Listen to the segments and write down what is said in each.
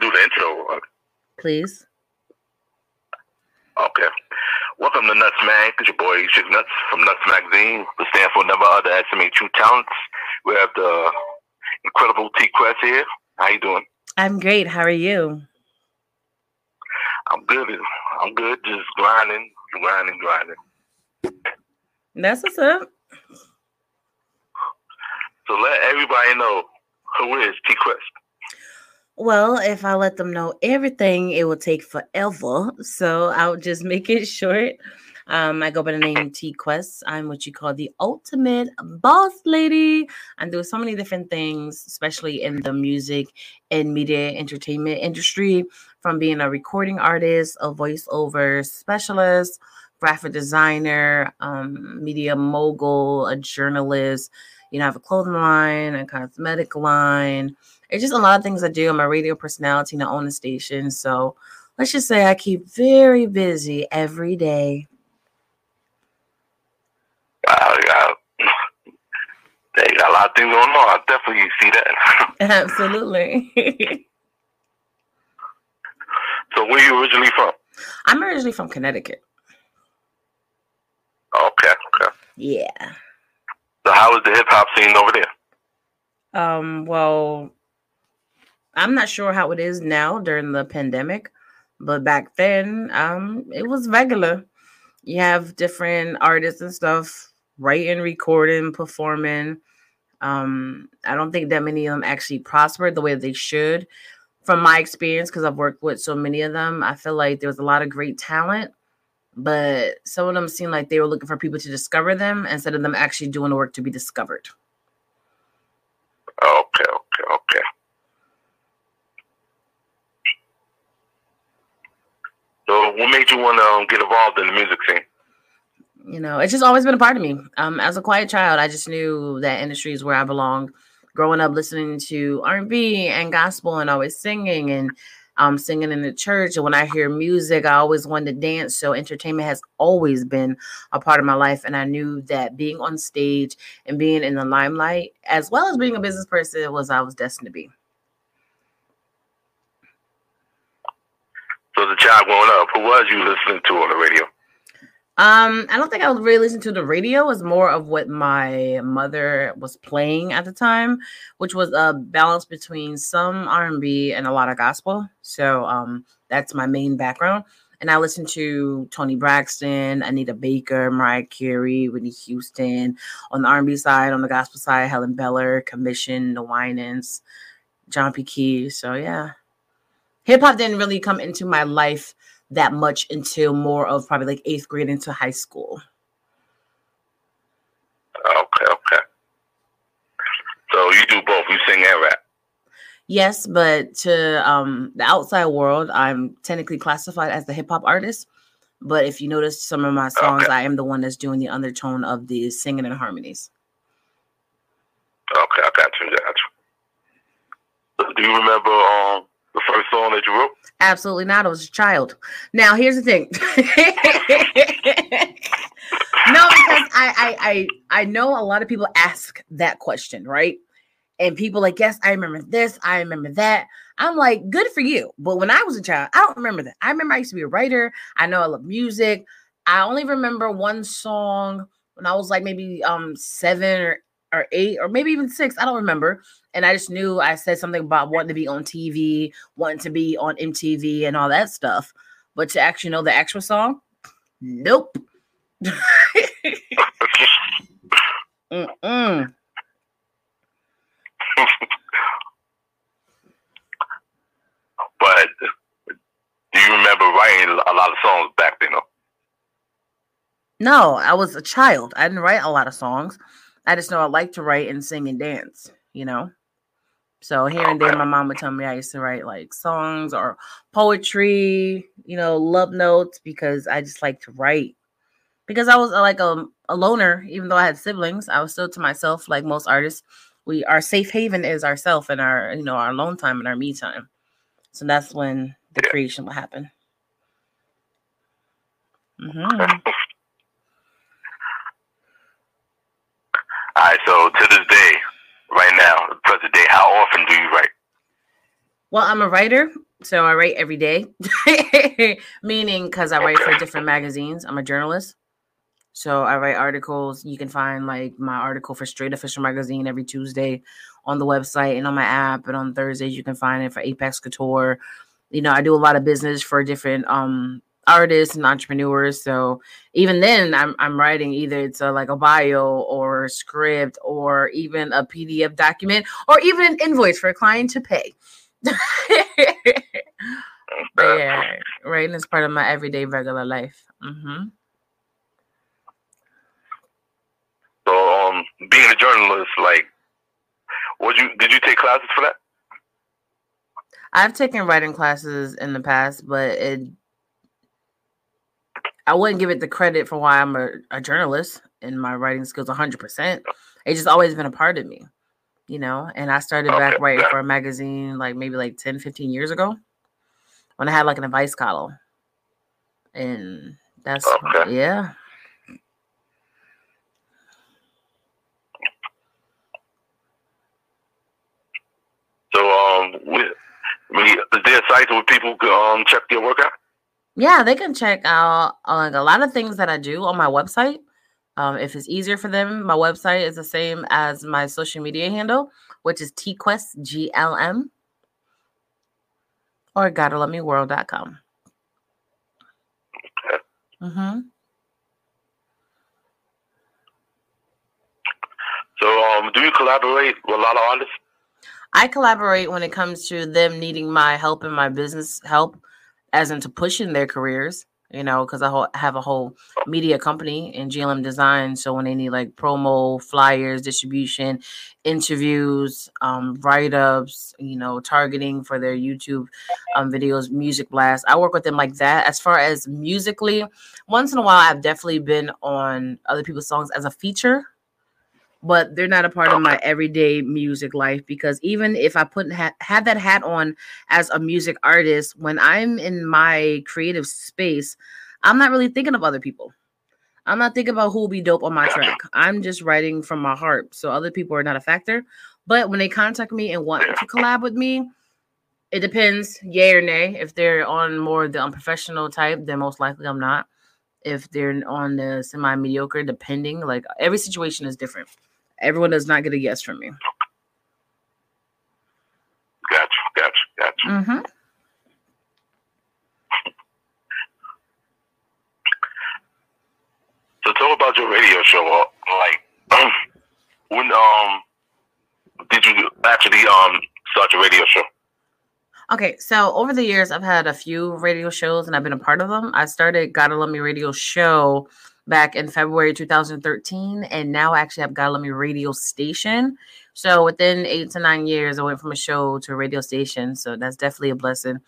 Do the intro. uh, Please. Okay. Welcome to Nuts Mag. It's your boy Sugar Nuts from Nuts Magazine. We stand for Never Underestimate True Talents. We have the incredible T Quest here. How you doing? I'm great. How are you? I'm good. I'm good. Just grinding, grinding, grinding. That's what's up. So let everybody know who is T Quest. Well, if I let them know everything, it will take forever. So I'll just make it short. Um, I go by the name T Quest. I'm what you call the ultimate boss lady. I do so many different things, especially in the music and media entertainment industry, from being a recording artist, a voiceover specialist, graphic designer, um, media mogul, a journalist. You know, I have a clothing line, a cosmetic line. It's just a lot of things I do. I'm a radio personality and I own a station. So let's just say I keep very busy every day. Uh, yeah. They got a lot of things going on. I definitely see that. Absolutely. so where are you originally from? I'm originally from Connecticut. Okay, okay. Yeah. So how is the hip hop scene over there? Um, well, I'm not sure how it is now during the pandemic, but back then, um, it was regular. You have different artists and stuff writing, recording, performing. Um, I don't think that many of them actually prospered the way they should. From my experience, because I've worked with so many of them, I feel like there was a lot of great talent, but some of them seemed like they were looking for people to discover them instead of them actually doing the work to be discovered. Okay, okay, okay. So what made you want to um, get involved in the music scene? you know it's just always been a part of me. Um as a quiet child i just knew that industry is where i belonged. Growing up listening to r&b and gospel and always singing and um singing in the church and when i hear music i always wanted to dance. So entertainment has always been a part of my life and i knew that being on stage and being in the limelight as well as being a business person was i was destined to be So a child growing up, who was you listening to on the radio? Um, I don't think I was really listening to the radio. It was more of what my mother was playing at the time, which was a balance between some R and B and a lot of gospel. So um, that's my main background. And I listened to Toni Braxton, Anita Baker, Mariah Carey, Whitney Houston. On the R and B side, on the gospel side, Helen Baylor, Commission, The Winans, John P. Kee. So yeah, hip hop didn't really come into my life that much until more of probably like eighth grade into high school. Okay, okay. So you do both. You sing and rap. Yes, but to um, the outside world, I'm technically classified as the hip hop artist. But if you notice some of my songs, Okay. I am the one that's doing the undertone of the singing and harmonies. Okay, I got you. Got you. Do you remember um the first song that you wrote? Absolutely not. I was a child. Now, here's the thing. no, because I, I I I know a lot of people ask that question, right? And people like, yes, I remember this, I remember that. I'm like, good for you. But when I was a child, I don't remember that. I remember I used to be a writer. I know I love music. I only remember one song when I was like maybe um seven or, or eight or maybe even six. I don't remember. And I just knew I said something about wanting to be on TV, wanting to be on MTV and all that stuff. But to actually know the actual song, nope. Mm-mm. But do you remember writing a lot of songs back then? No, I was a child. I didn't write a lot of songs. I just know I like to write and sing and dance, you know? So here and there, my mom would tell me I used to write like songs or poetry, you know, love notes because I just like to write. Because I was uh, like a, a loner, even though I had siblings, I was still to myself, like most artists. We our safe haven is ourself and our you know our alone time and our me time. So that's when the creation will happen. hmm All right. So to this day, right now, present day, how often do you write? Well, I'm a writer, so I write every day, meaning because I write for different magazines. I'm a journalist. So I write articles. You can find like my article for Straight Official Magazine every Tuesday on the website and on my app. And on Thursdays, you can find it for Apex Couture. You know, I do a lot of business for different um artists and entrepreneurs. So even then, I'm I'm writing either it's a, like a bio or a script or even a PDF document or even an invoice for a client to pay. Yeah, writing is part of my everyday regular life. hmm So, um, being a journalist, like, what you did you take classes for that? I've taken writing classes in the past, but it I wouldn't give it the credit for why I'm a, a journalist and my writing skills 100%. It's just always been a part of me, you know. And I started back writing for a magazine like maybe like 10, 15 years ago when I had like an advice column. And that's, Okay. yeah. So, um, we, is there a site where people can um, check your work out? Yeah, they can check out uh, like a lot of things that I do on my website. Um, if it's easier for them, my website is the same as my social media handle, which is tquestglm or gottalovemeworld.com. Mm-hmm. So, um, do you collaborate with a lot of artists? I collaborate when it comes to them needing my help and my business help, as into pushing their careers. You know, because I have a whole media company in GLM Design. So when they need like promo, flyers, distribution, interviews, um, write ups, you know, targeting for their YouTube um, videos, music blasts, I work with them like that. As far as musically, once in a while, I've definitely been on other people's songs as a feature but they're not a part of my everyday music life because even if I put ha- that hat on as a music artist, when I'm in my creative space, I'm not really thinking of other people. I'm not thinking about who will be dope on my track. I'm just writing from my heart. So other people are not a factor. But when they contact me and want to collab with me, it depends, yay or nay. If they're on more the unprofessional type, then most likely I'm not. If they're on the semi mediocre, depending, like every situation is different. Everyone does not get a yes from me. Gotcha, gotcha, gotcha. Mm-hmm. So, talk about your radio show. uh, Like, when um, did you actually um start your radio show? Okay, so over the years, I've had a few radio shows and I've been a part of them. I started Gotta Love Me Radio Show back in February 2013, and now I actually have Gotta Love Me Radio Station. So within eight to nine years, I went from a show to a radio station. So that's definitely a blessing.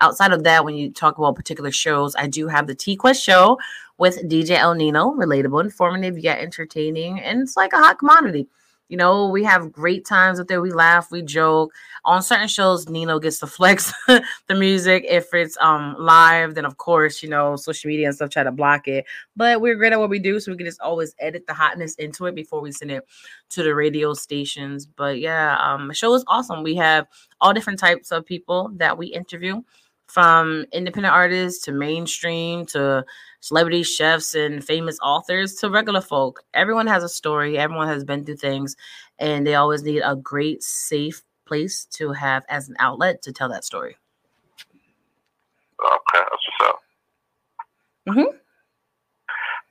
Outside of that, when you talk about particular shows, I do have the T Quest show with DJ El Nino, relatable, informative, yet entertaining, and it's like a hot commodity. You know, we have great times up there. We laugh, we joke. On certain shows, Nino gets to flex the music. If it's um live, then of course, you know, social media and stuff try to block it. But we're great at what we do, so we can just always edit the hotness into it before we send it to the radio stations. But yeah, um, the show is awesome. We have all different types of people that we interview, from independent artists to mainstream to celebrity chefs and famous authors to regular folk. Everyone has a story, everyone has been through things, and they always need a great, safe place to have as an outlet to tell that story. Okay, that's what's up. Mhm.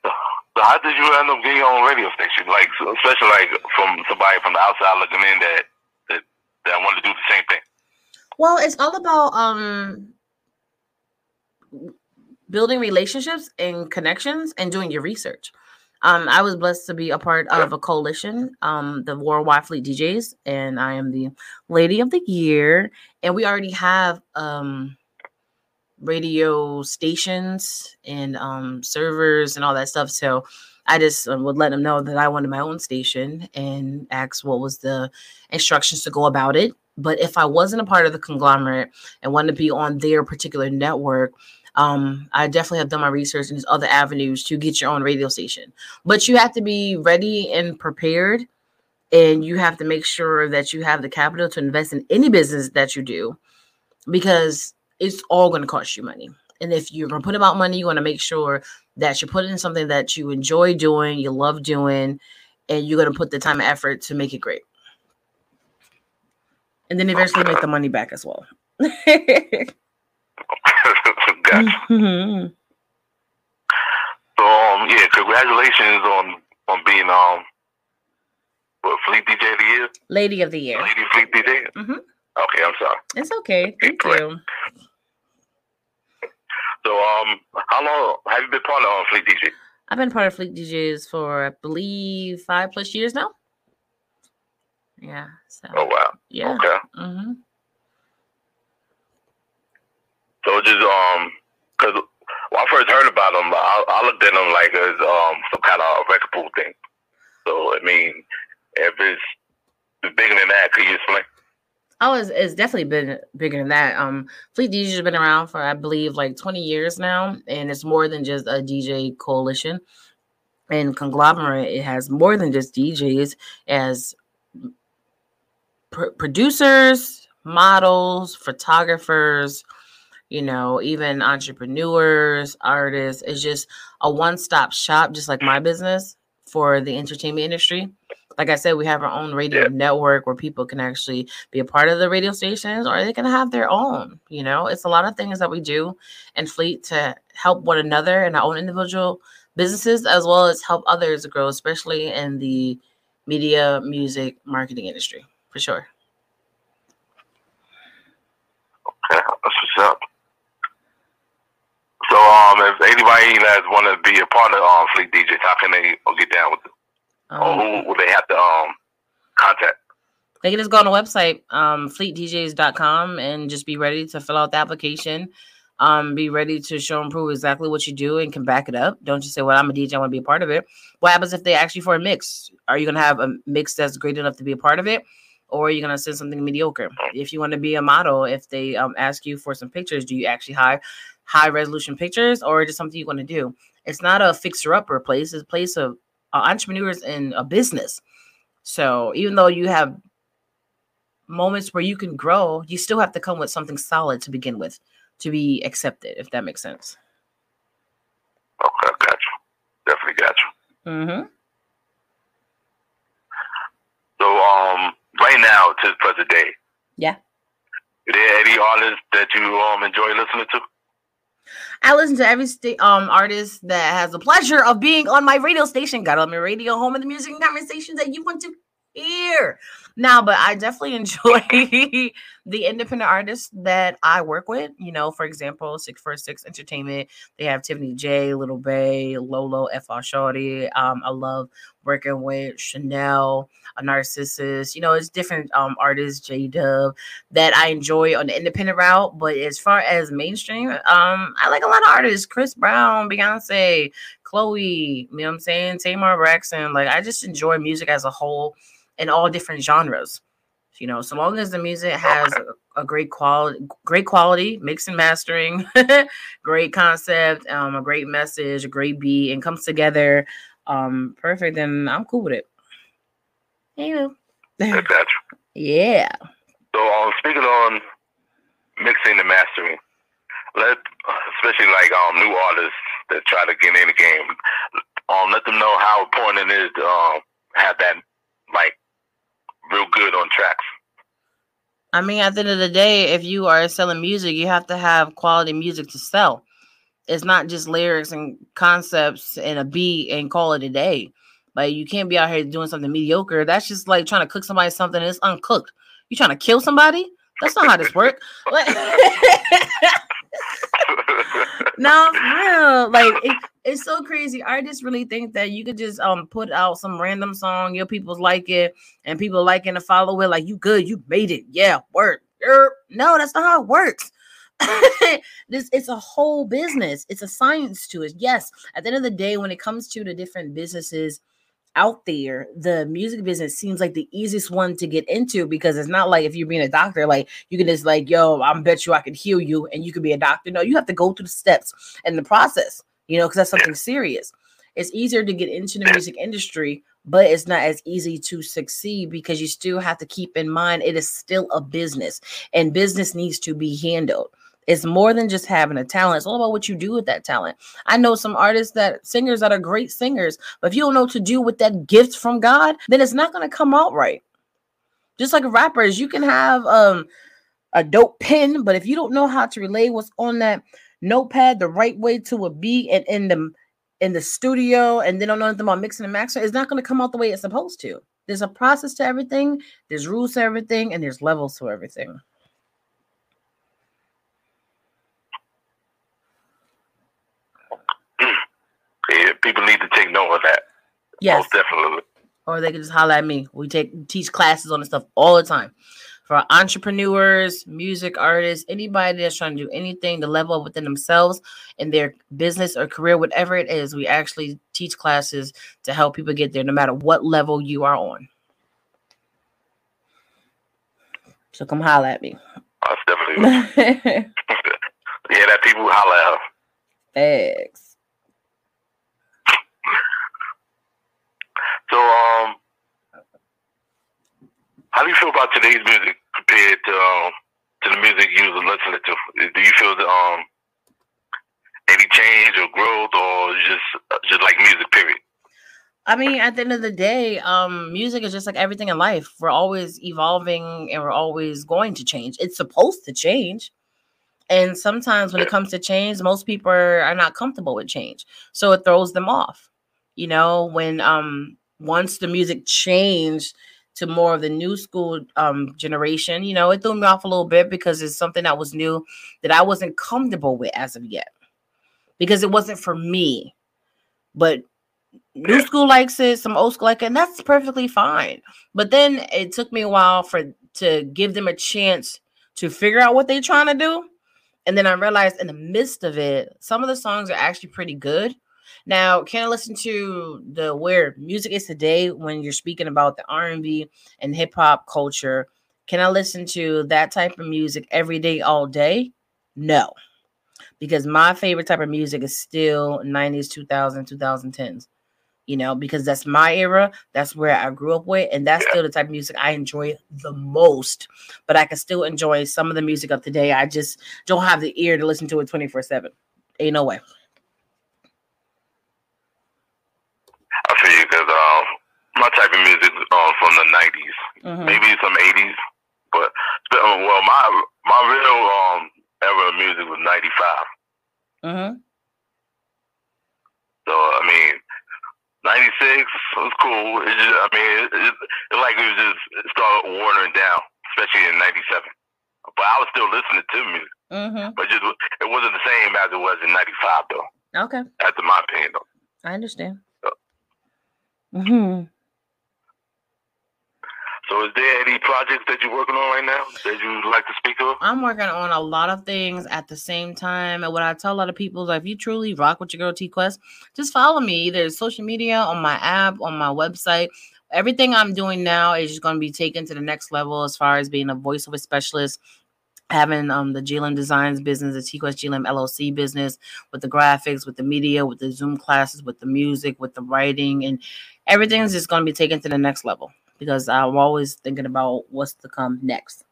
So, how did you end up getting on a radio station? Like, especially like from somebody from the outside looking in that that that wanted to do the same thing. Well, it's all about um building relationships and connections and doing your research. Um, I was blessed to be a part of a coalition, um, the Worldwide Fleet DJs, and I am the Lady of the Year. And we already have um, radio stations and um, servers and all that stuff. So I just uh, would let them know that I wanted my own station and ask what was the instructions to go about it. But if I wasn't a part of the conglomerate and wanted to be on their particular network, um, I definitely have done my research in these other avenues to get your own radio station. But you have to be ready and prepared, and you have to make sure that you have the capital to invest in any business that you do, because it's all going to cost you money. And if you're going to put about money, you want to make sure that you're putting in something that you enjoy doing, you love doing, and you're going to put the time and effort to make it great. And then eventually make the money back as well. gotcha. Mm-hmm. So um, yeah, congratulations on on being um what, Fleet DJ of the year, Lady of the Year, Lady Fleet DJ. Mm-hmm. Okay, I'm sorry. It's okay. Thank you. So um, how long have you been part of um, Fleet DJ? I've been part of Fleet DJs for I believe five plus years now. Yeah. So. Oh wow. Yeah. Okay. Mm-hmm. So just um, cause when I first heard about them, I, I looked at them like as um some kind of record pool thing. So I mean, if it's bigger than that, could you explain? Oh, it's, it's definitely been bigger than that. Um, Fleet DJs has been around for I believe like 20 years now, and it's more than just a DJ coalition. And conglomerate, it has more than just DJs, as pr- producers, models, photographers, you know, even entrepreneurs, artists. It's just a one stop shop, just like my business for the entertainment industry. Like I said, we have our own radio yeah. network where people can actually be a part of the radio stations or they can have their own. You know, it's a lot of things that we do in Fleet to help one another and our own individual businesses as well as help others grow, especially in the media, music, marketing industry, for sure. Okay, that's what's up. So, um, if anybody that want to be a part of um, Fleet DJs, how can they get down with it? Um, or who will they have to um contact? They can just go on the website, um, fleetdjs.com, and just be ready to fill out the application. Um, be ready to show and prove exactly what you do and can back it up. Don't just say, Well, I'm a DJ, I want to be a part of it. What happens if they ask you for a mix? Are you gonna have a mix that's great enough to be a part of it? Or are you gonna send something mediocre? If you want to be a model, if they um, ask you for some pictures, do you actually hire high resolution pictures or just something you want to do. It's not a fixer upper place, it's a place of uh, entrepreneurs in a business. So even though you have moments where you can grow, you still have to come with something solid to begin with to be accepted, if that makes sense. Okay, gotcha. Definitely gotcha. Mm-hmm. So um right now to the present day. Yeah. Are there any artists that you um enjoy listening to? I listen to every sta- um artist that has the pleasure of being on my radio station. Got on my radio, home of the music and conversations that you want to hear. Now, but I definitely enjoy the independent artists that I work with. You know, for example, Six Four Six Entertainment. They have Tiffany J, Little Bay, Lolo, F.R. Shorty. Um, I love working with Chanel, a narcissist. You know, it's different um artists, J Dub, that I enjoy on the independent route. But as far as mainstream, um, I like a lot of artists: Chris Brown, Beyonce, Chloe. You know what I'm saying? Tamar Braxton. Like I just enjoy music as a whole in all different genres. You know, so long as the music has a, a great quality, great quality, mix and mastering, great concept, um, a great message, a great beat, and comes together um perfect, then I'm cool with it. You know. yeah. So um speaking on mixing and mastering, let especially like um new artists that try to get in the game, um let them know how important it is to um have that like real good on tracks. I mean, at the end of the day, if you are selling music, you have to have quality music to sell. It's not just lyrics and concepts and a beat and call it a day. Like you can't be out here doing something mediocre. That's just like trying to cook somebody something that's uncooked. You trying to kill somebody? That's not how this works. no, real. Like it, it's so crazy crazy. Artists really think that you could just um put out some random song, your people's like it, and people liking to follow it. Like you good, you made it. Yeah, work. No, that's not how it works. this it's a whole business. It's a science to it. Yes, at the end of the day, when it comes to the different businesses out there, the music business seems like the easiest one to get into because it's not like if you're being a doctor, like you can just like, yo, I bet you I can heal you and you could be a doctor. No, you have to go through the steps and the process, you know, because that's something serious. It's easier to get into the music industry, but it's not as easy to succeed because you still have to keep in mind it is still a business and business needs to be handled. It's more than just having a talent. It's all about what you do with that talent. I know some artists that singers that are great singers, but if you don't know what to do with that gift from God, then it's not going to come out right. Just like rappers, you can have um a dope pen, but if you don't know how to relay what's on that notepad the right way to a beat and in the in the studio and they don't know anything about mixing and mastering, it's not going to come out the way it's supposed to. There's a process to everything, there's rules to everything, and there's levels to everything. Yeah, people need to take note of that. Yes. Most definitely. Or they can just holler at me. We take teach classes on this stuff all the time. For entrepreneurs, music artists, anybody that's trying to do anything to level up within themselves in their business or career, whatever it is, we actually teach classes to help people get there no matter what level you are on. So come holler at me. That's definitely. yeah, that people holler at her. Thanks. So, um, how do you feel about today's music compared to um, to the music you was listening to? Do you feel that um any change or growth, or just just like music? Period. I mean, at the end of the day, um, music is just like everything in life. We're always evolving and we're always going to change. It's supposed to change. And sometimes when it comes to change, most people are not comfortable with change. So it throws them off. You know, when um once the music changed to more of the new school um, generation, you know, it threw me off a little bit because it's something that was new that I wasn't comfortable with as of yet because it wasn't for me. But new school likes it, some old school like it, and that's perfectly fine. But then it took me a while for to give them a chance to figure out what they're trying to do. And then I realized in the midst of it, some of the songs are actually pretty good. Now, can I listen to the where music is today when you're speaking about the R&B and hip hop culture? Can I listen to that type of music every day all day? No. Because my favorite type of music is still 90s, 2000, 2010s. You know, because that's my era, that's where I grew up with, and that's still the type of music I enjoy the most. But I can still enjoy some of the music of today. I just don't have the ear to listen to it 24 7. Ain't no way. I feel you because um, my type of music um, from the 90s, Mhm. maybe some 80s, but uh, well, my my real um, era of music was 95. Mm-hmm. So I mean, '96 was cool. It just, I mean, it, it, it like it was just it started watering down, especially in '97. But I was still listening to music, Mm-hmm. but just it wasn't the same as it was in '95, though. Okay. After my opinion, though. I understand. Yeah. Mm-hmm. So, is there any projects that you're working on right now that you'd like to speak of? I'm working on a lot of things at the same time. And what I tell a lot of people is like, if you truly rock with your girl T Quest, just follow me either social media, on my app, on my website. Everything I'm doing now is just going to be taken to the next level as far as being a voiceover specialist, having um the GLM Designs business, the T Quest GLM LLC business, with the graphics, with the media, with the Zoom classes, with the music, with the writing, and everything's just going to be taken to the next level because I'm always thinking about what's to come next.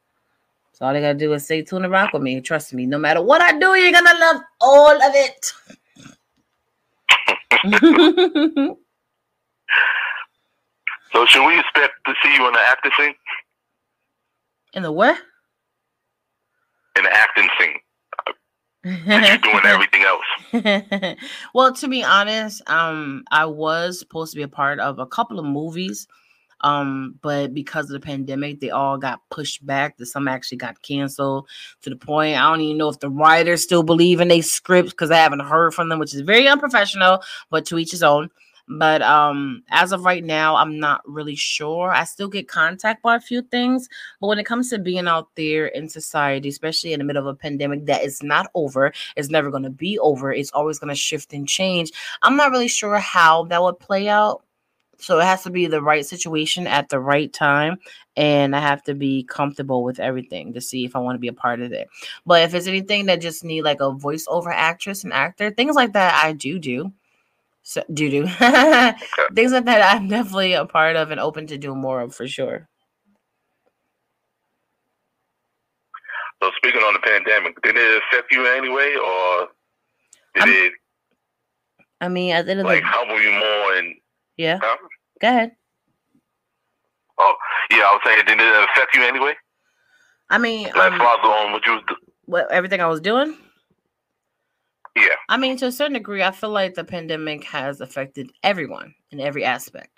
So all they gotta do is stay tuned and rock with me. Trust me, no matter what I do, you're gonna love all of it. So, should we expect to see you in the acting scene? In the what? In the acting scene, you're doing everything else. well, to be honest, um, I was supposed to be a part of a couple of movies. Um, but because of the pandemic, they all got pushed back. The some actually got canceled to the point I don't even know if the writers still believe in their scripts because I haven't heard from them, which is very unprofessional. But to each his own. But um, as of right now, I'm not really sure. I still get contact by a few things, but when it comes to being out there in society, especially in the middle of a pandemic that is not over, it's never going to be over. It's always going to shift and change. I'm not really sure how that would play out. So it has to be the right situation at the right time, and I have to be comfortable with everything to see if I want to be a part of it. But if it's anything that just need like a voiceover actress and actor, things like that, I do do. So do do things like that. I'm definitely a part of and open to do more of for sure. So speaking on the pandemic, did it affect you anyway, or did I'm, it? I mean, at the end of like the humble you more and yeah. huh? Go ahead. Oh yeah, I was saying, did it affect you anyway? I mean, Like um, father on what you was do- what everything I was doing. yeah. I mean, to a certain degree, I feel like the pandemic has affected everyone in every aspect.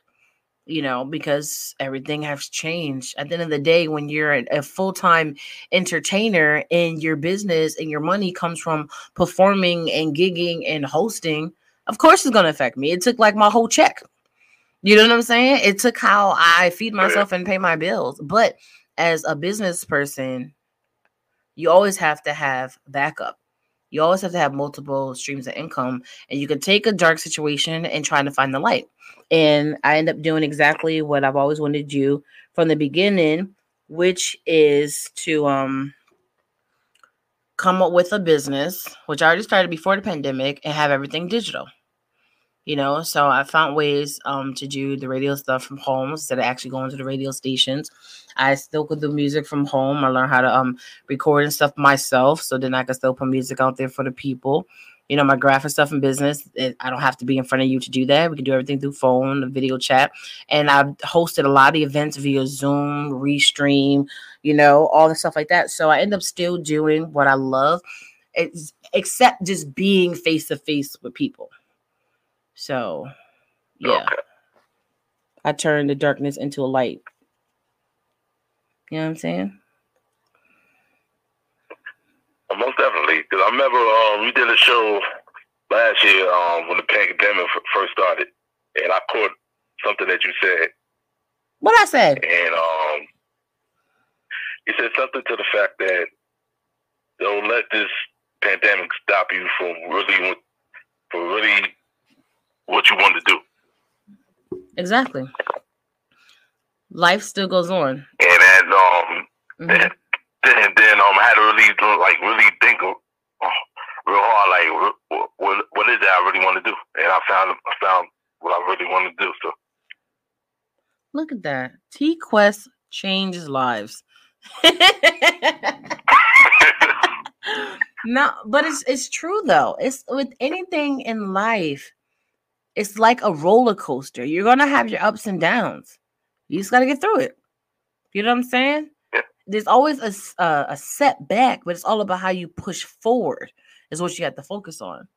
You know, because everything has changed. At the end of the day, when you're a a full-time entertainer and your business and your money comes from performing and gigging and hosting, of course it's gonna affect me. It took like my whole check. You know what I'm saying? It took how I feed myself and pay my bills. But as a business person, you always have to have backup. You always have to have multiple streams of income, and you can take a dark situation and try to find the light. And I end up doing exactly what I've always wanted to do from the beginning, which is to um come up with a business, which I already started before the pandemic, and have everything digital. You know, so I found ways um to do the radio stuff from home instead of actually going to the radio stations. I still could do music from home. I learned how to um record and stuff myself, so then I could still put music out there for the people. You know, my graphic stuff and business. It, I don't have to be in front of you to do that. We can do everything through phone, video chat, and I've hosted a lot of events via Zoom, Restream, you know, all the stuff like that. So I end up still doing what I love, it's, except just being face to face with people. So, yeah, Okay. I turned the darkness into a light. You know what I'm saying? Well, most definitely, because I remember um, we did a show last year um, when the pandemic first started, and I caught something that you said, What I said? and um, you said something to the fact that don't let this pandemic stop you from really for really what you want to do, Exactly. Life still goes on. and then um, Mhm. and then then um, I had to really like really think of, oh, real hard, like what, what what is it I really want to do, and I found I found what I really want to do. So Look at that. T Quest changes lives. no, but it's it's true though. It's with anything in life, it's like a roller coaster. You're gonna have your ups and downs. You just gotta get through it. You know what I'm saying? Yeah. There's always a a setback, but it's all about how you push forward. Is what you have to focus on.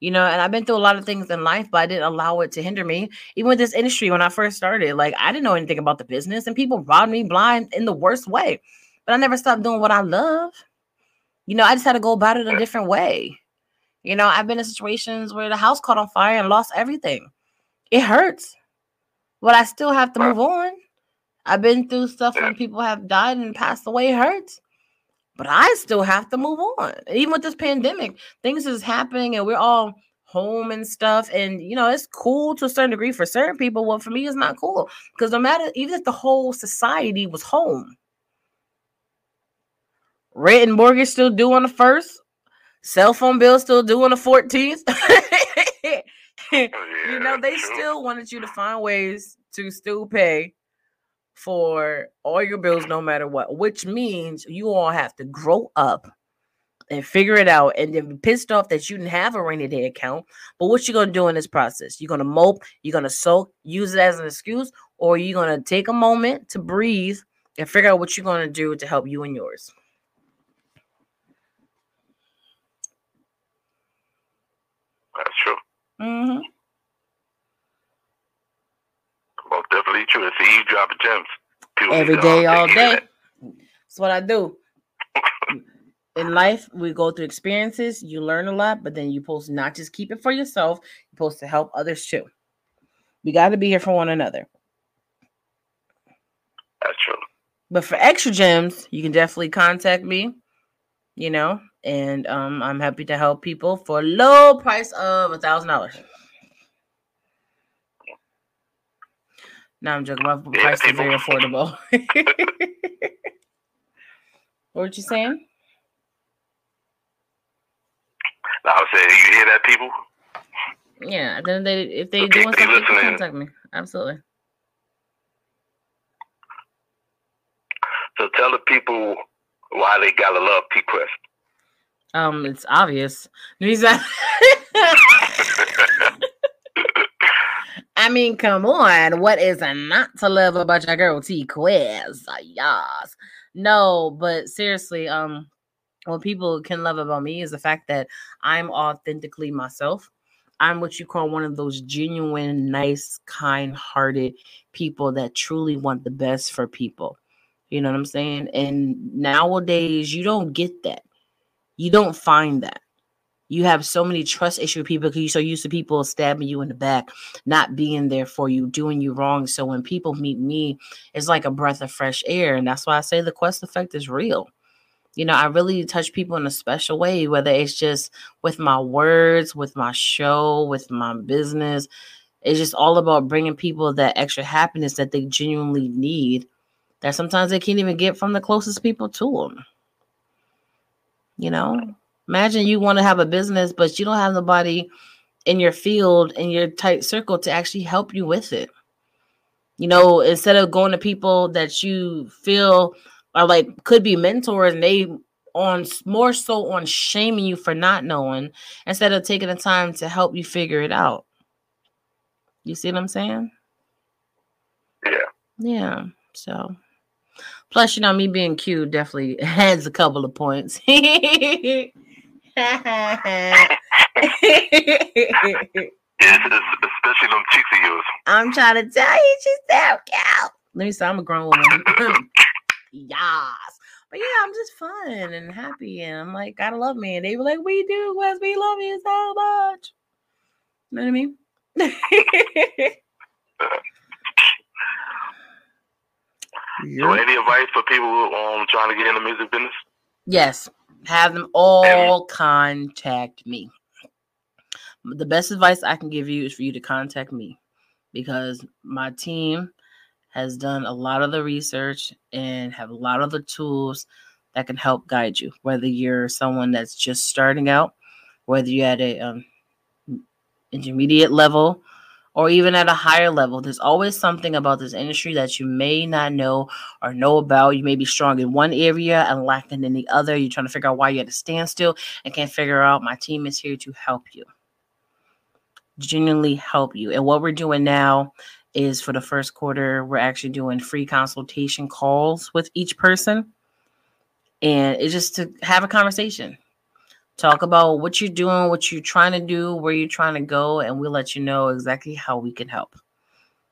You know, and I've been through a lot of things in life, but I didn't allow it to hinder me. Even with this industry, when I first started, like I didn't know anything about the business, and people robbed me blind in the worst way. But I never stopped doing what I love. You know, I just had to go about it a different way. You know, I've been in situations where the house caught on fire and lost everything. It hurts, but I still have to move on. I've been through stuff when people have died and passed away. It hurts, but I still have to move on. Even with this pandemic, things is happening and we're all home and stuff. And you know, it's cool to a certain degree for certain people. Well, for me, it's not cool because no matter, even if the whole society was home, rent and mortgage still due on the first, cell phone bill still due on the 14th. you know, they still wanted you to find ways to still pay for all your bills no matter what, which means you all have to grow up and figure it out and then be pissed off that you didn't have a rainy day account. But what you gonna do in this process? You're gonna mope, you're gonna sulk, use it as an excuse, or you're gonna take a moment to breathe and figure out what you're gonna do to help you and yours. That's true. hmm Most definitely true. It's you dropping gems. People Every day, um, all take heed of day. that. That's what I do. In life, we go through experiences, you learn a lot, but then you're supposed to not just keep it for yourself, you're supposed to help others too. We got to be here for one another. That's true. But for extra gems, you can definitely contact me, you know, and um, I'm happy to help people for a low price of a thousand dollars. No, I'm joking. My price is very affordable. what were you saying? Now, I saying, you hear that, people? Yeah, then they if they Okay, doing they something, listening. contact me. Absolutely. So tell the people why they gotta love T Quest. Um, it's obvious. Like- I mean, come on. What is not to love about your girl T Quest? Yes. No, but seriously, um, what people can love about me is the fact that I'm authentically myself. I'm what you call one of those genuine, nice, kind hearted people that truly want the best for people. You know what I'm saying? And nowadays, you don't get that. You don't find that. You have so many trust issue people because you're so used to people stabbing you in the back, not being there for you, doing you wrong. So when people meet me, it's like a breath of fresh air. And that's why I say the quest effect is real. You know, I really touch people in a special way, whether it's just with my words, with my show, with my business. It's just all about bringing people that extra happiness that they genuinely need that sometimes they can't even get from the closest people to them. You know, imagine you want to have a business, but you don't have nobody in your field, in your tight circle to actually help you with it. You know, instead of going to people that you feel are like could be mentors and they on more so on shaming you for not knowing instead of taking the time to help you figure it out. You see what I'm saying? Yeah. Yeah. So plus, you know, me being cute definitely adds a couple of points. It's, especially them cheeks of yours. I'm trying to tell you, she's so cute. Let me say, I'm a grown woman. yes. But yeah, I'm just fun and happy, and I'm like, gotta love me. And they were like, we do, Wes, we love you so much. You know what I mean? Uh, So, any advice for people who um trying to get in the music business? Yes, have them all contact me. The best advice I can give you is for you to contact me because my team has done a lot of the research and have a lot of the tools that can help guide you. Whether you're someone that's just starting out, whether you're at a um, intermediate level, or even at a higher level, there's always something about this industry that you may not know or know about. You may be strong in one area and lacking in the other. You're trying to figure out why you're at a standstill and can't figure out. My team is here to help you, genuinely help you. And what we're doing now is for the first quarter, we're actually doing free consultation calls with each person. And it's just to have a conversation. Talk about what you're doing, what you're trying to do, where you're trying to go, and we'll let you know exactly how we can help.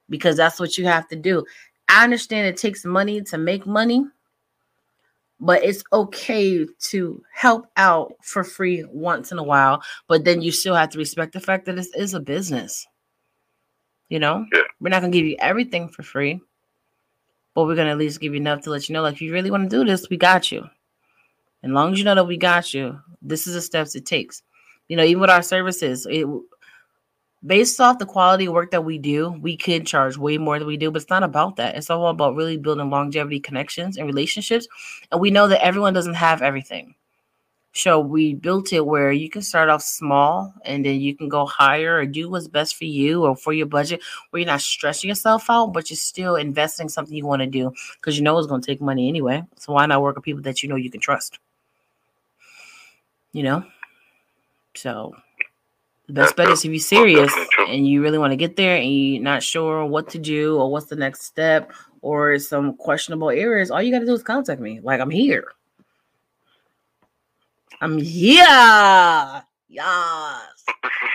Because that's what you have to do. I understand it takes money to make money, but it's okay to help out for free once in a while. But then you still have to respect the fact that this is a business. You know, Yeah. we're not gonna give you everything for free, but we're gonna at least give you enough to let you know, like, if you really want to do this, we got you. And long as you know that we got you, this is the steps it takes. You know, even with our services, it based off the quality of work that we do, we could charge way more than we do, but it's not about that. It's all about really building longevity connections and relationships. And we know that everyone doesn't have everything. So we built it where you can start off small and then you can go higher or do what's best for you or for your budget, where you're not stressing yourself out, but you're still investing something you want to do because you know it's going to take money anyway. So why not work with people that you know you can trust? You know? So the best bet is if you're serious and you really want to get there and you're not sure what to do or what's the next step or some questionable areas, all you got to do is contact me. Like I'm here. I'm here. Yes.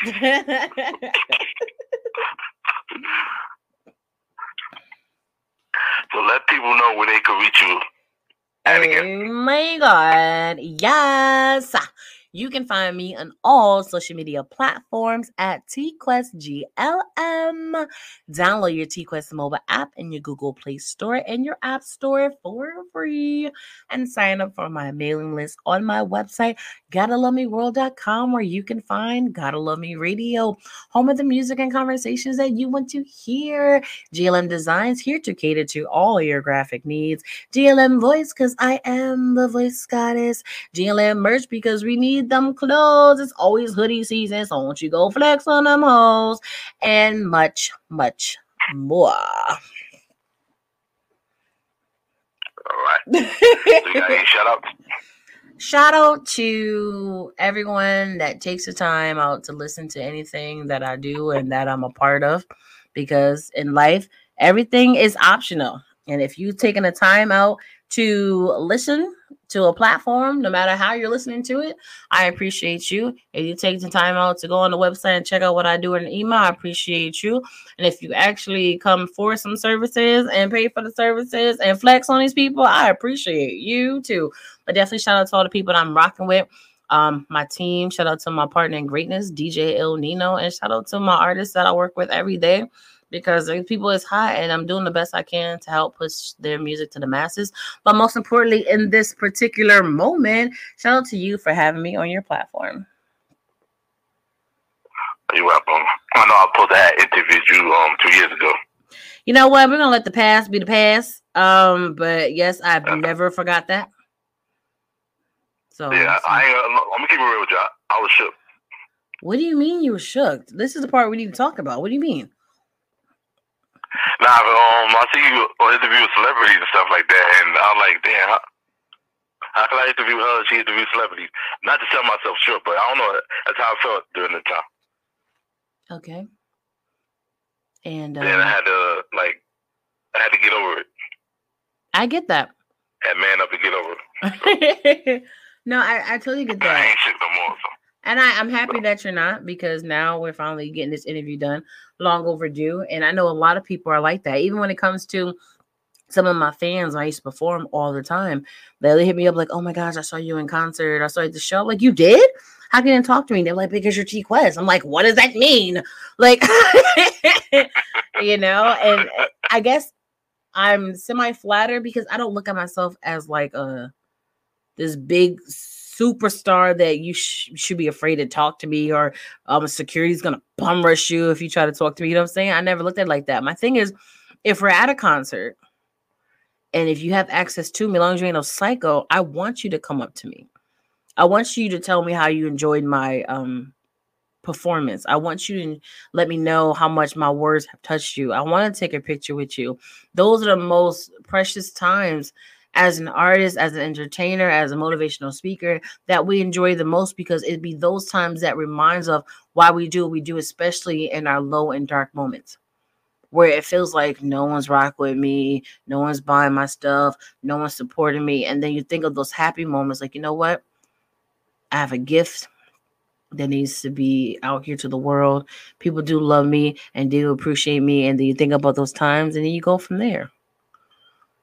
So let people know where they can reach you. Oh my god. Yes. You can find me on all social media platforms at TQuestGLM. Download your TQuest mobile app in your Google Play Store and your App Store for free. And sign up for my mailing list on my website, GottaLoveMeWorld.com, where you can find Gotta Love Me Radio, home of the music and conversations that you want to hear. GLM Designs here to cater to all your graphic needs. GLM Voice, because I am the voice goddess. GLM Merch, because we need need them clothes. It's always hoodie season, so won't you go flex on them hoes and much, much more. All right. so shout outs? Shout out to everyone that takes the time out to listen to anything that I do and that I'm a part of because in life, everything is optional. And if you've taken the time out to listen to a platform, no matter how you're listening to it, I appreciate you. If you take the time out to go on the website and check out what I do in an email, I appreciate you. And if you actually come for some services and pay for the services and flex on these people, I appreciate you too. But definitely shout out to all the people that I'm rocking with. Um, my team, shout out to my partner in greatness, DJ El Nino, and shout out to my artists that I work with every day because people is hot and I'm doing the best I can to help push their music to the masses. But most importantly, in this particular moment, shout out to you for having me on your platform. You're welcome. I know I pulled that interview you um two years ago. You know what? We're gonna let the past be the past. Um, but yes, I've never forgot that. So yeah, so. I I'm gonna keep it real with you. I, I was shook. What do you mean you were shook? This is the part we need to talk about. What do you mean? Nah, but, um, I see you on interview celebrities and stuff like that, and I'm like, damn, how, how can I interview her? She interview celebrities. Not to sell myself short, but I don't know. That's how I felt during the time. Okay. And then I uh, had to like, I had to get over it. I get that. Had man up to get over it. no, I, I totally get that. I ain't shit no more. So. And I, I'm happy that you're not because now we're finally getting this interview done, long overdue. And I know a lot of people are like that, even when it comes to some of my fans. I used to perform all the time. They hit me up like, "Oh my gosh, I saw you in concert. I saw you at the show." like, you did? How can you talk to me? They're like, because you're T Quest. I'm like, what does that mean? Like, you know, and I guess I'm semi flattered because I don't look at myself as like a this big superstar that you sh- should be afraid to talk to me or um security's gonna bum rush you if you try to talk to me. You know what I'm saying? I never looked at it like that. My thing is, if we're at a concert and if you have access to me, long as you ain't no psycho, I want you to come up to me. I want you to tell me how you enjoyed my um performance. I want you to let me know how much my words have touched you. I want to take a picture with you. Those are the most precious times as an artist, as an entertainer, as a motivational speaker that we enjoy the most because it'd be those times that reminds of why we do what we do, especially in our low and dark moments where it feels like no one's rocking with me, no one's buying my stuff, no one's supporting me. And then you think of those happy moments like, you know what? I have a gift that needs to be out here to the world. People do love me and do appreciate me. And then you think about those times and then you go from there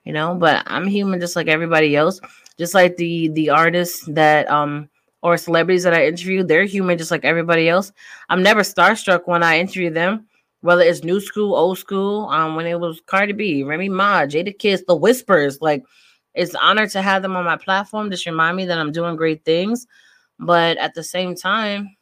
you know? But i'm human just like everybody else. Just like the the artists that um or celebrities that i interview they're human just like everybody else. I'm never starstruck when i interview them whether it's new school old school um when it was cardi b remy ma Jadakiss the whispers. Like it's an honor to have them on my platform. Just remind me that i'm doing great things. But at the same time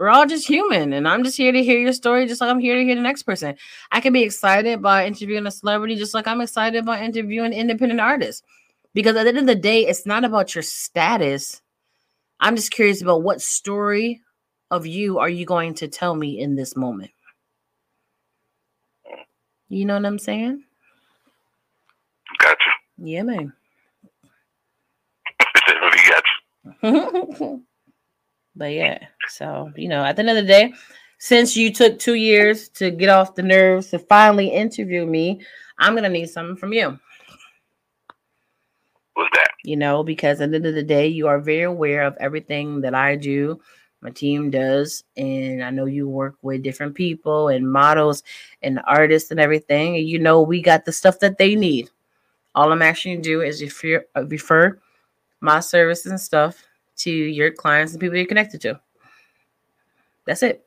we're all just human and i'm just here to hear your story just like i'm here to hear the next person. I can be excited by interviewing a celebrity just like i'm excited by interviewing independent artists. Because at the end of the day it's not about your status. I'm just curious about what story of you are you going to tell me in this moment? You know what i'm saying? Gotcha. Yeah man. Gotcha But yeah, so you know, at the end of the day, since you took two years to get off the nerves to finally interview me, I'm gonna need something from you. What's that? You know, because at the end of the day, you are very aware of everything that I do, My team does, and I know you work with different people and models and artists and everything. And you know we got the stuff that they need. All I'm asking you to do is refer, refer my services and stuff to your clients and people you're connected to. That's it.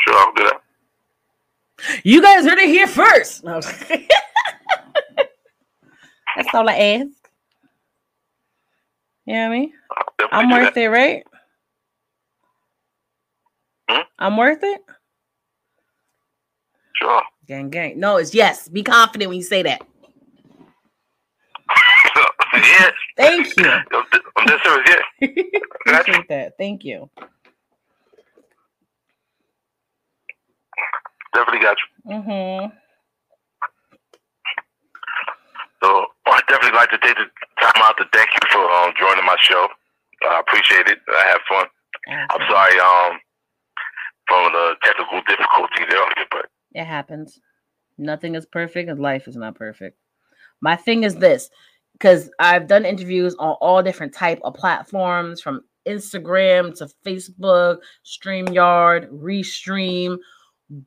Sure, I'll do that. You guys heard it here first. No. That's all I ask. You know what I mean? I'm worth it, right? Hmm? I'm worth it? Sure. Gang, gang. No, it's yes. Be confident when you say that. yeah. Thank you. Dead serious, yeah. Appreciate that. Thank you. Definitely got you. Mm-hmm. So I definitely like to take the time out to thank you for um, joining my show. I appreciate it. I had fun. I'm sorry um for the technical difficulties earlier, but It happens. Nothing is perfect, and life is not perfect. My thing is this, because I've done interviews on all different type of platforms, from Instagram to Facebook, StreamYard, Restream,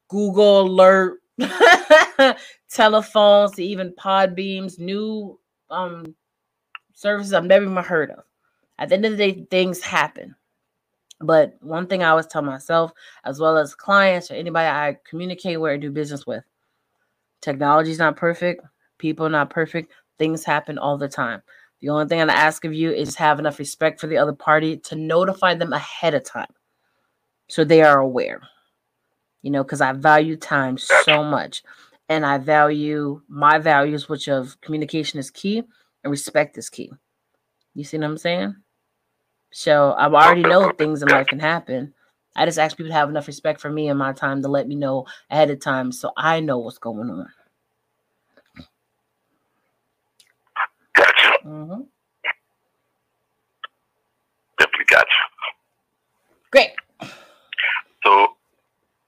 Google Alert, telephones, to even Podbeams, new um services I've never even heard of. At the end of the day, things happen. But one thing I always tell myself, as well as clients or anybody I communicate with or do business with, technology is not perfect, people are not perfect, things happen all the time. The only thing I ask of you is have enough respect for the other party to notify them ahead of time so they are aware. You know, because I value time so much. And I value my values, which of communication is key and respect is key. You see what I'm saying? So I already know things in life can happen. I just ask people to have enough respect for me and my time to let me know ahead of time so I know what's going on. Gotcha. hmm Definitely got. Great. So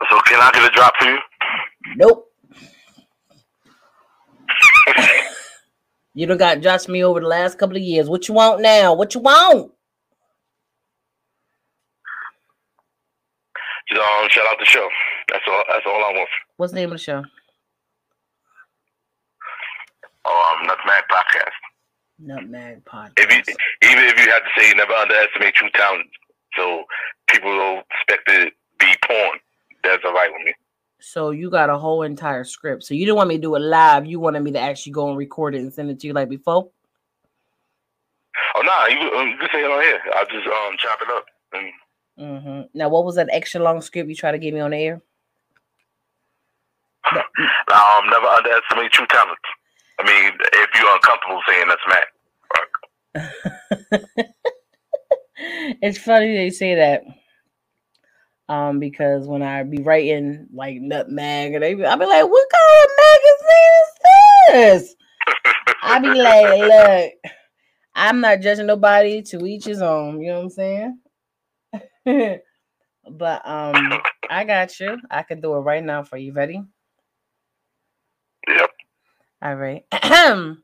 so can I get a drop for you? Nope. you done got judged me over the last couple of years. What you want now? What you want? Just um, shout out the show. That's all. That's all I want. What's the name of the show? Oh um, Nutmeg Podcast. Nutmeg Podcast. If you, even if you have to say, you never underestimate true talent. So people don't expect it to be porn. That's all right with me. So you got a whole entire script. So you didn't want me to do it live. You wanted me to actually go and record it and send it to you like before. Oh nah, you, um, you can say it on here. I'll just um chop it up. And hmm Now, what was that extra long script you tried to get me on the air? um, never underestimate true talent. I mean, if you're uncomfortable saying that's Mac. it's funny they say that. Um, because when I be writing like nutmeg, and they be, I be like, "What kind of magazine is this?" I be like, "Look, I'm not judging nobody. To each his own." You know what I'm saying? but um, I got you. I can do it right now for you. Ready? Yep. All right.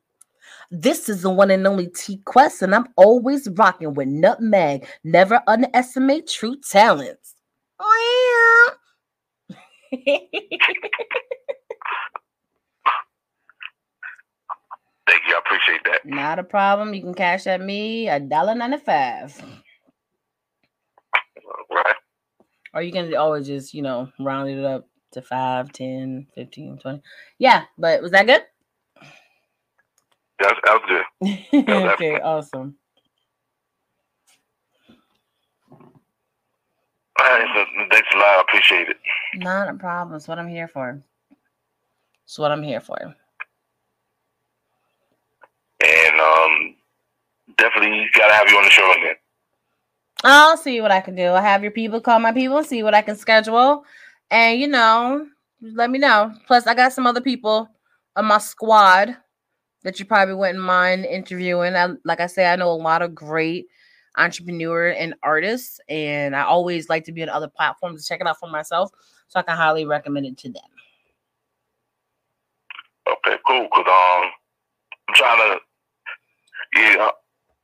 this is the one and only T Quest, and I'm always rocking with Nutmeg. Never underestimate true talents. Oh yeah. Thank you. I appreciate that. Not a problem. You can cash at me a dollar ninety five. Right. Or you can always just, you know, round it up to 5, 10, 15, 20. Yeah, but was that good? That's that was good. okay, awesome. All right, so thanks a lot. I appreciate it. Not a problem. It's what I'm here for. It's what I'm here for. And um, definitely gotta have you on the show again. I'll see what I can do. I have your people call my people, see what I can schedule. And you know, let me know. Plus, I got some other people on my squad that you probably wouldn't mind interviewing. I, like I say, I know a lot of great entrepreneur and artists, and I always like to be on other platforms to check it out for myself. So I can highly recommend it to them. Okay, cool. Cause um, I'm trying to, yeah, I'm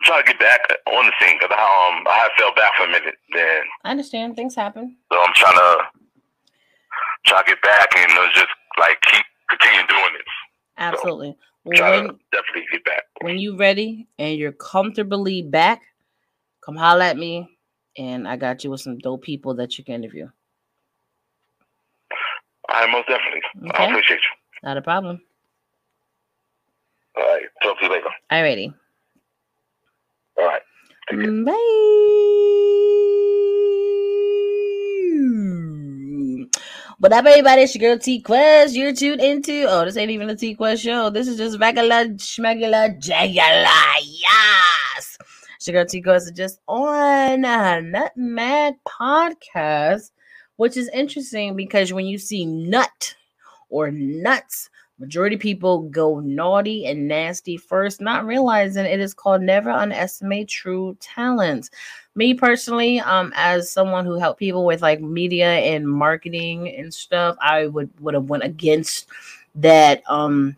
trying to get back on the scene. Cause I um, I have fell back for a minute. Then I understand things happen. So I'm trying to try to get back and uh, just like keep continue doing this. Absolutely. So, try when, to definitely get back. When you're ready and you're comfortably back, come holler at me, and I got you with some dope people that you can interview. I most definitely. Okay. I appreciate you. Not a problem. All right. Talk to you later. All righty. All right. Mm, bye. What up, everybody? It's your girl T Quest. You're tuned into. Oh, this ain't even a T Quest show. This is just regular, schmegular, jagular. Yes. It's your girl T Quest is just on uh, a Nutmeg podcast, which is interesting because when you see nut or nuts, Majority people go naughty and nasty first, not realizing it is called never underestimate true talent. Me personally, um, as someone who helped people with like media and marketing and stuff, I would would have went against that um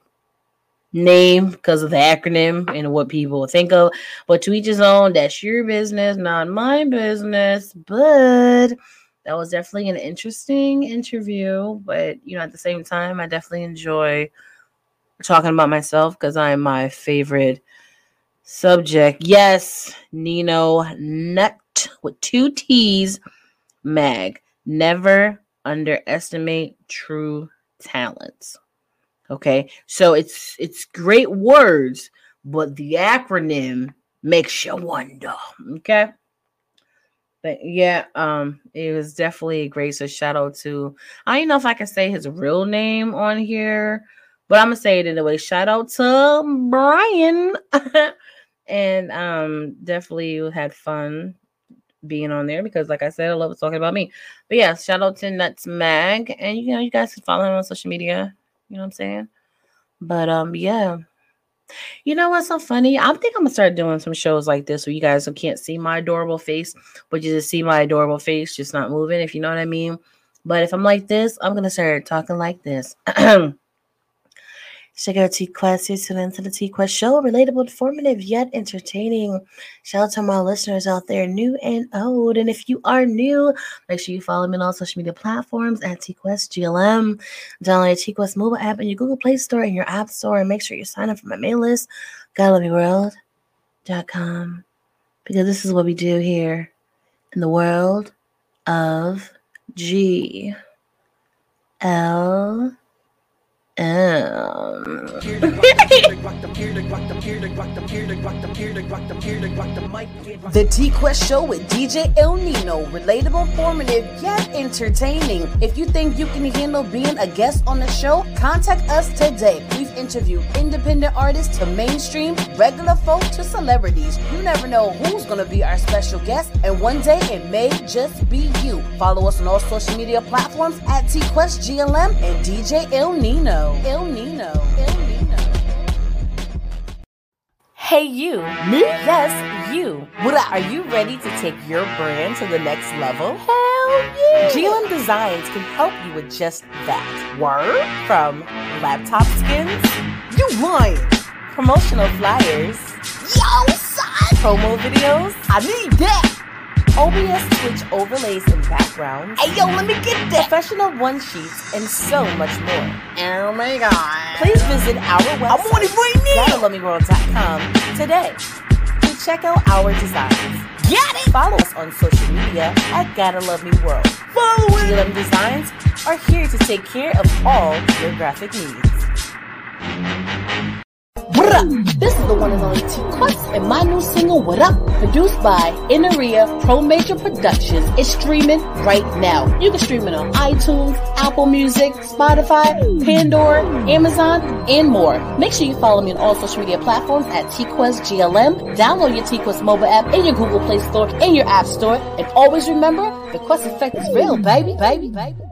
name because of the acronym and what people think of. But to each his own, that's your business, not my business. But that was definitely an interesting interview, but you know, at the same time, I definitely enjoy talking about myself because I'm my favorite subject. Yes, Nino Nut with two T's, Mag. Never underestimate true talents. Okay, so it's it's great words, but the acronym makes you wonder. Okay. But yeah, um, it was definitely great. So shout out to I don't know if I can say his real name on here, but I'm gonna say it anyway. Shout out to Brian. and um definitely had fun being on there because like I said, I love talking about me. But yeah, shout out to Nuts Mag. And you know, you guys can follow him on social media. You know what I'm saying? But um, yeah. You know what's so funny? I think I'm gonna start doing some shows like this where you guys can't see my adorable face, but you just see my adorable face just not moving, if you know what I mean. But if I'm like this, I'm gonna start talking like this. Check out T Quest. You tune into the T Quest show. Relatable, informative, yet entertaining. Shout out to my listeners out there, new and old. And if you are new, make sure you follow me on all social media platforms at T Quest GLM. Download T Quest mobile app in your Google Play Store and your App Store. And make sure you sign up for my mail list. gottalovemeworld.com. Because this is what we do here in the world of G L. The T Quest Show with DJ El Nino. Relatable, informative, yet entertaining. If you think you can handle being a guest on the show, contact us today. We've interviewed independent artists to mainstream, regular folk to celebrities. You never know who's going to be our special guest, and one day it may just be you. Follow us on all social media platforms at T Quest GLM and DJ El Nino. El Nino. El Nino. Hey, you. Me? Yes, you. What are you ready to take your brand to the next level? Hell yeah! GLM Designs can help you with just that. Word? From laptop skins? You lying! Promotional flyers? Yo, son! Promo videos? I need that! OBS Twitch overlays and backgrounds. Hey yo, let me get that. Professional one sheets and so much more. Oh my god. Please visit our website. I'm on it right now. today to check out our designs. Got it. Follow us on social media at Gotta Love Me World. Follow it. GLM Designs are here to take care of all your graphic needs. What up? This is the one and only T Quest and my new single, What Up, produced by Inaria Pro Major Productions, is streaming right now. You can stream it on iTunes, Apple Music, Spotify, Pandora, Amazon, and more. Make sure you follow me on all social media platforms at TQuestGLM. Download your TQuest mobile app in your Google Play Store and your App Store. And always remember, the Quest effect is real, baby, baby, baby.